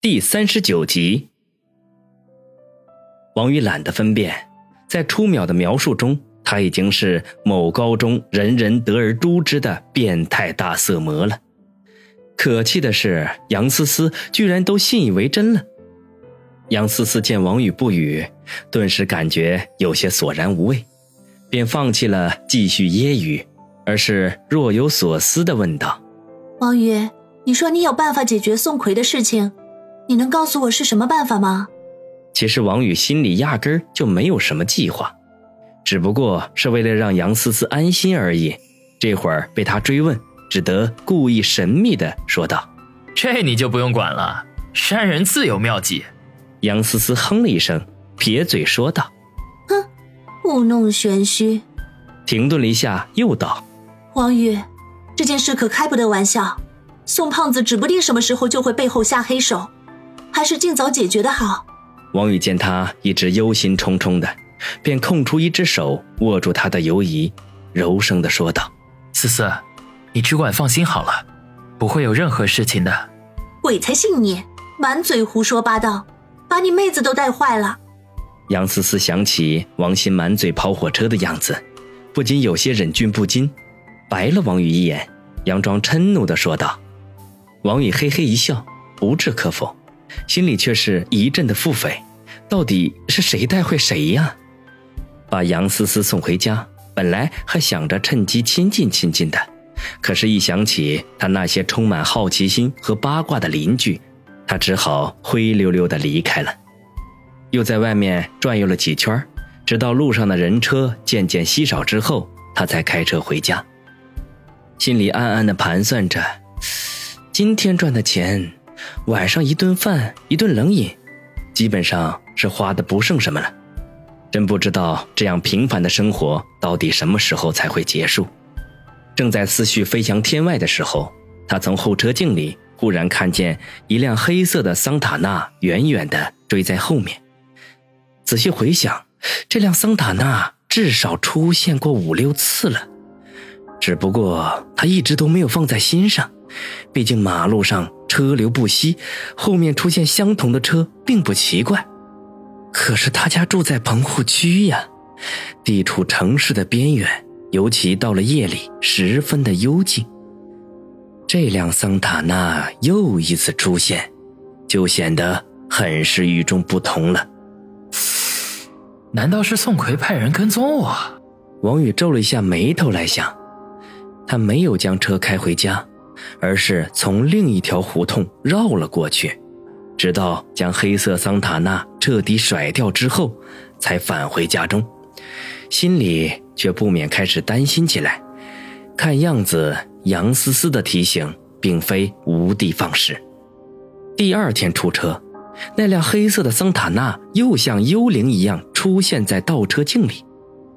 第三十九集，王宇懒得分辨，在初秒的描述中，他已经是某高中人人得而诛之的变态大色魔了。可气的是，杨思思居然都信以为真了。杨思思见王宇不语，顿时感觉有些索然无味，便放弃了继续揶揄，而是若有所思的问道：“王宇，你说你有办法解决宋奎的事情？”你能告诉我是什么办法吗？其实王宇心里压根儿就没有什么计划，只不过是为了让杨思思安心而已。这会儿被他追问，只得故意神秘的说道：“这你就不用管了，山人自有妙计。”杨思思哼了一声，撇嘴说道：“哼，故弄玄虚。”停顿了一下，又道：“王宇，这件事可开不得玩笑。宋胖子指不定什么时候就会背后下黑手。”还是尽早解决的好。王宇见他一直忧心忡忡的，便空出一只手握住他的游移，柔声的说道：“思思，你只管放心好了，不会有任何事情的。”鬼才信你，满嘴胡说八道，把你妹子都带坏了。杨思思想起王鑫满嘴跑火车的样子，不禁有些忍俊不禁，白了王宇一眼，佯装嗔怒的说道：“王宇嘿嘿一笑，不置可否。”心里却是一阵的腹诽，到底是谁带坏谁呀？把杨思思送回家，本来还想着趁机亲近亲近的，可是，一想起他那些充满好奇心和八卦的邻居，他只好灰溜溜的离开了。又在外面转悠了几圈，直到路上的人车渐渐稀少之后，他才开车回家，心里暗暗的盘算着，今天赚的钱。晚上一顿饭，一顿冷饮，基本上是花的不剩什么了。真不知道这样平凡的生活到底什么时候才会结束。正在思绪飞翔天外的时候，他从后车镜里忽然看见一辆黑色的桑塔纳远远的追在后面。仔细回想，这辆桑塔纳至少出现过五六次了，只不过他一直都没有放在心上。毕竟马路上。车流不息，后面出现相同的车并不奇怪。可是他家住在棚户区呀，地处城市的边缘，尤其到了夜里，十分的幽静。这辆桑塔纳又一次出现，就显得很是与众不同了。难道是宋奎派人跟踪我？王宇皱了一下眉头来想，他没有将车开回家。而是从另一条胡同绕了过去，直到将黑色桑塔纳彻底甩掉之后，才返回家中，心里却不免开始担心起来。看样子，杨思思的提醒并非无的放矢。第二天出车，那辆黑色的桑塔纳又像幽灵一样出现在倒车镜里。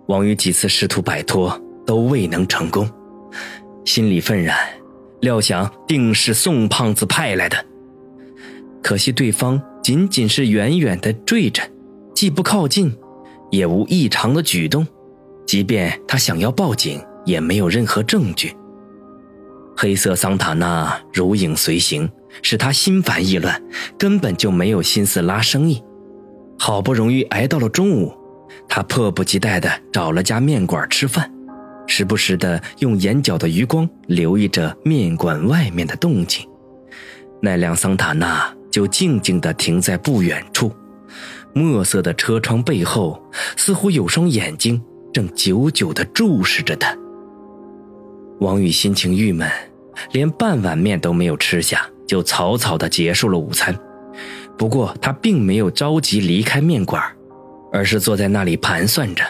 王宇几次试图摆脱，都未能成功，心里愤然。料想定是宋胖子派来的，可惜对方仅仅是远远的追着，既不靠近，也无异常的举动。即便他想要报警，也没有任何证据。黑色桑塔纳如影随形，使他心烦意乱，根本就没有心思拉生意。好不容易挨到了中午，他迫不及待地找了家面馆吃饭。时不时的用眼角的余光留意着面馆外面的动静，那辆桑塔纳就静静地停在不远处，墨色的车窗背后似乎有双眼睛正久久地注视着他。王宇心情郁闷，连半碗面都没有吃下，就草草地结束了午餐。不过他并没有着急离开面馆，而是坐在那里盘算着。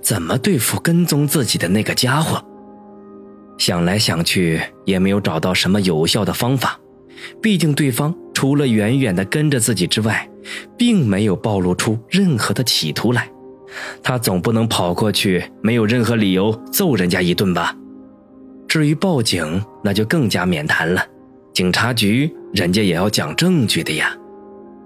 怎么对付跟踪自己的那个家伙？想来想去也没有找到什么有效的方法。毕竟对方除了远远的跟着自己之外，并没有暴露出任何的企图来。他总不能跑过去，没有任何理由揍人家一顿吧？至于报警，那就更加免谈了。警察局人家也要讲证据的呀。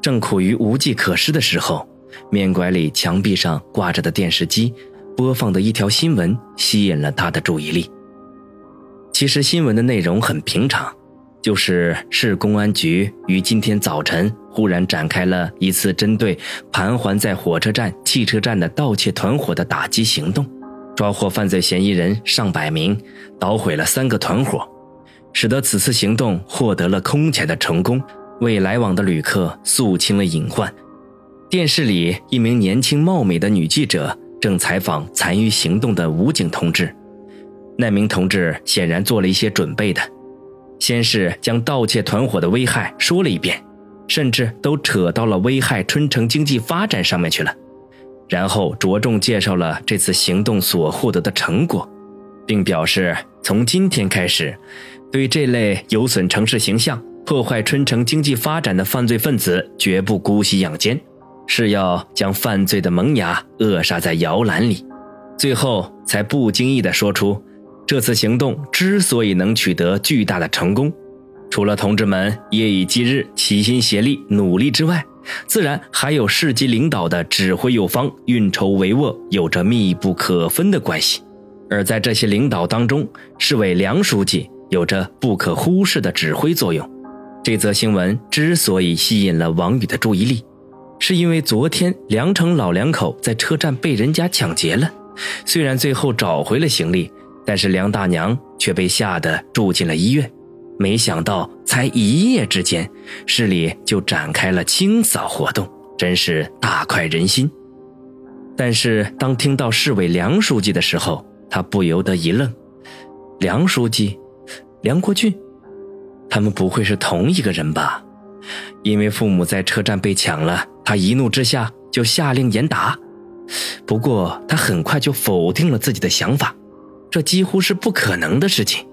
正苦于无计可施的时候。面馆里墙壁上挂着的电视机，播放的一条新闻吸引了他的注意力。其实新闻的内容很平常，就是市公安局于今天早晨忽然展开了一次针对盘桓在火车站、汽车站的盗窃团伙的打击行动，抓获犯罪嫌疑人上百名，捣毁了三个团伙，使得此次行动获得了空前的成功，为来往的旅客肃清了隐患。电视里，一名年轻貌美的女记者正采访参与行动的武警同志。那名同志显然做了一些准备的，先是将盗窃团伙的危害说了一遍，甚至都扯到了危害春城经济发展上面去了，然后着重介绍了这次行动所获得的成果，并表示从今天开始，对这类有损城市形象、破坏春城经济发展的犯罪分子绝不姑息养奸。是要将犯罪的萌芽扼杀在摇篮里，最后才不经意地说出，这次行动之所以能取得巨大的成功，除了同志们夜以继日齐心协力努力之外，自然还有市级领导的指挥有方、运筹帷幄有着密不可分的关系。而在这些领导当中，市委梁书记有着不可忽视的指挥作用。这则新闻之所以吸引了王宇的注意力。是因为昨天梁城老两口在车站被人家抢劫了，虽然最后找回了行李，但是梁大娘却被吓得住进了医院。没想到才一夜之间，市里就展开了清扫活动，真是大快人心。但是当听到市委梁书记的时候，他不由得一愣：梁书记，梁国俊，他们不会是同一个人吧？因为父母在车站被抢了，他一怒之下就下令严打。不过他很快就否定了自己的想法，这几乎是不可能的事情。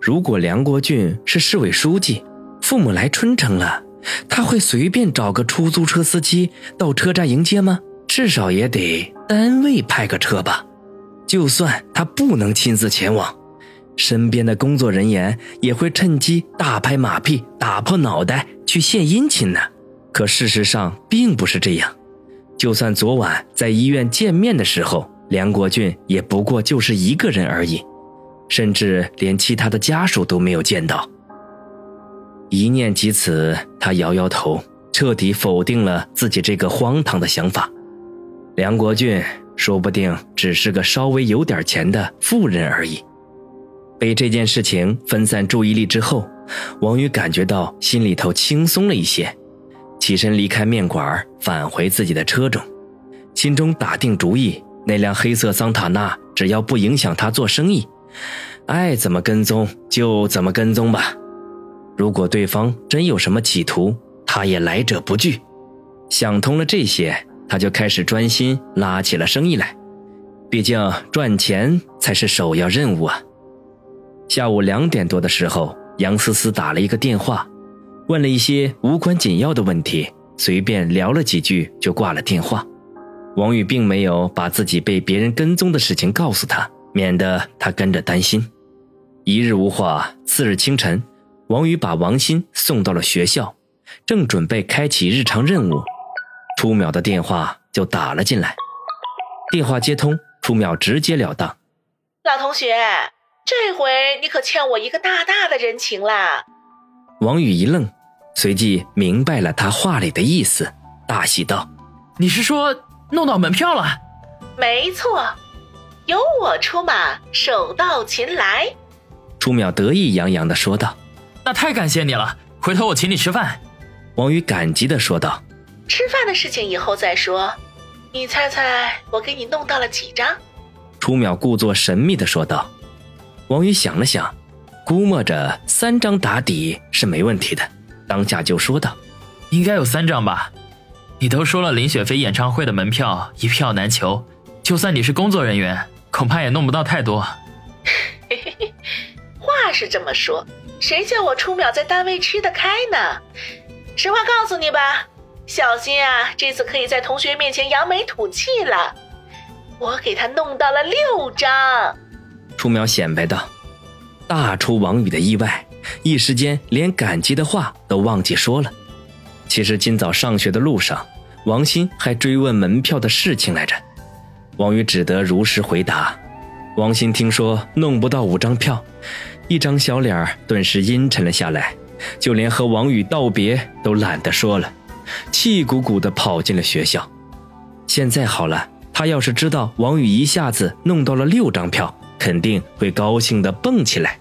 如果梁国俊是市委书记，父母来春城了，他会随便找个出租车司机到车站迎接吗？至少也得单位派个车吧。就算他不能亲自前往。身边的工作人员也会趁机大拍马屁、打破脑袋去献殷勤呢。可事实上并不是这样。就算昨晚在医院见面的时候，梁国俊也不过就是一个人而已，甚至连其他的家属都没有见到。一念及此，他摇摇头，彻底否定了自己这个荒唐的想法。梁国俊说不定只是个稍微有点钱的富人而已。被这件事情分散注意力之后，王宇感觉到心里头轻松了一些，起身离开面馆，返回自己的车中，心中打定主意：那辆黑色桑塔纳只要不影响他做生意，爱怎么跟踪就怎么跟踪吧。如果对方真有什么企图，他也来者不拒。想通了这些，他就开始专心拉起了生意来，毕竟赚钱才是首要任务啊。下午两点多的时候，杨思思打了一个电话，问了一些无关紧要的问题，随便聊了几句就挂了电话。王宇并没有把自己被别人跟踪的事情告诉他，免得他跟着担心。一日无话，次日清晨，王宇把王鑫送到了学校，正准备开启日常任务，初淼的电话就打了进来。电话接通，初淼直截了当：“老同学。”这回你可欠我一个大大的人情啦！王宇一愣，随即明白了他话里的意思，大喜道：“你是说弄到门票了？”“没错，由我出马，手到擒来。”朱淼得意洋洋的说道：“那太感谢你了，回头我请你吃饭。”王宇感激的说道：“吃饭的事情以后再说，你猜猜我给你弄到了几张？”朱淼故作神秘的说道。王宇想了想，估摸着三张打底是没问题的，当下就说道：“应该有三张吧？你都说了林雪飞演唱会的门票一票难求，就算你是工作人员，恐怕也弄不到太多。”嘿嘿嘿，话是这么说，谁叫我初秒在单位吃得开呢？实话告诉你吧，小新啊，这次可以在同学面前扬眉吐气了。我给他弄到了六张。初苗显摆道：“大出王宇的意外，一时间连感激的话都忘记说了。其实今早上学的路上，王鑫还追问门票的事情来着。王宇只得如实回答。王鑫听说弄不到五张票，一张小脸顿时阴沉了下来，就连和王宇道别都懒得说了，气鼓鼓地跑进了学校。现在好了，他要是知道王宇一下子弄到了六张票，肯定会高兴地蹦起来。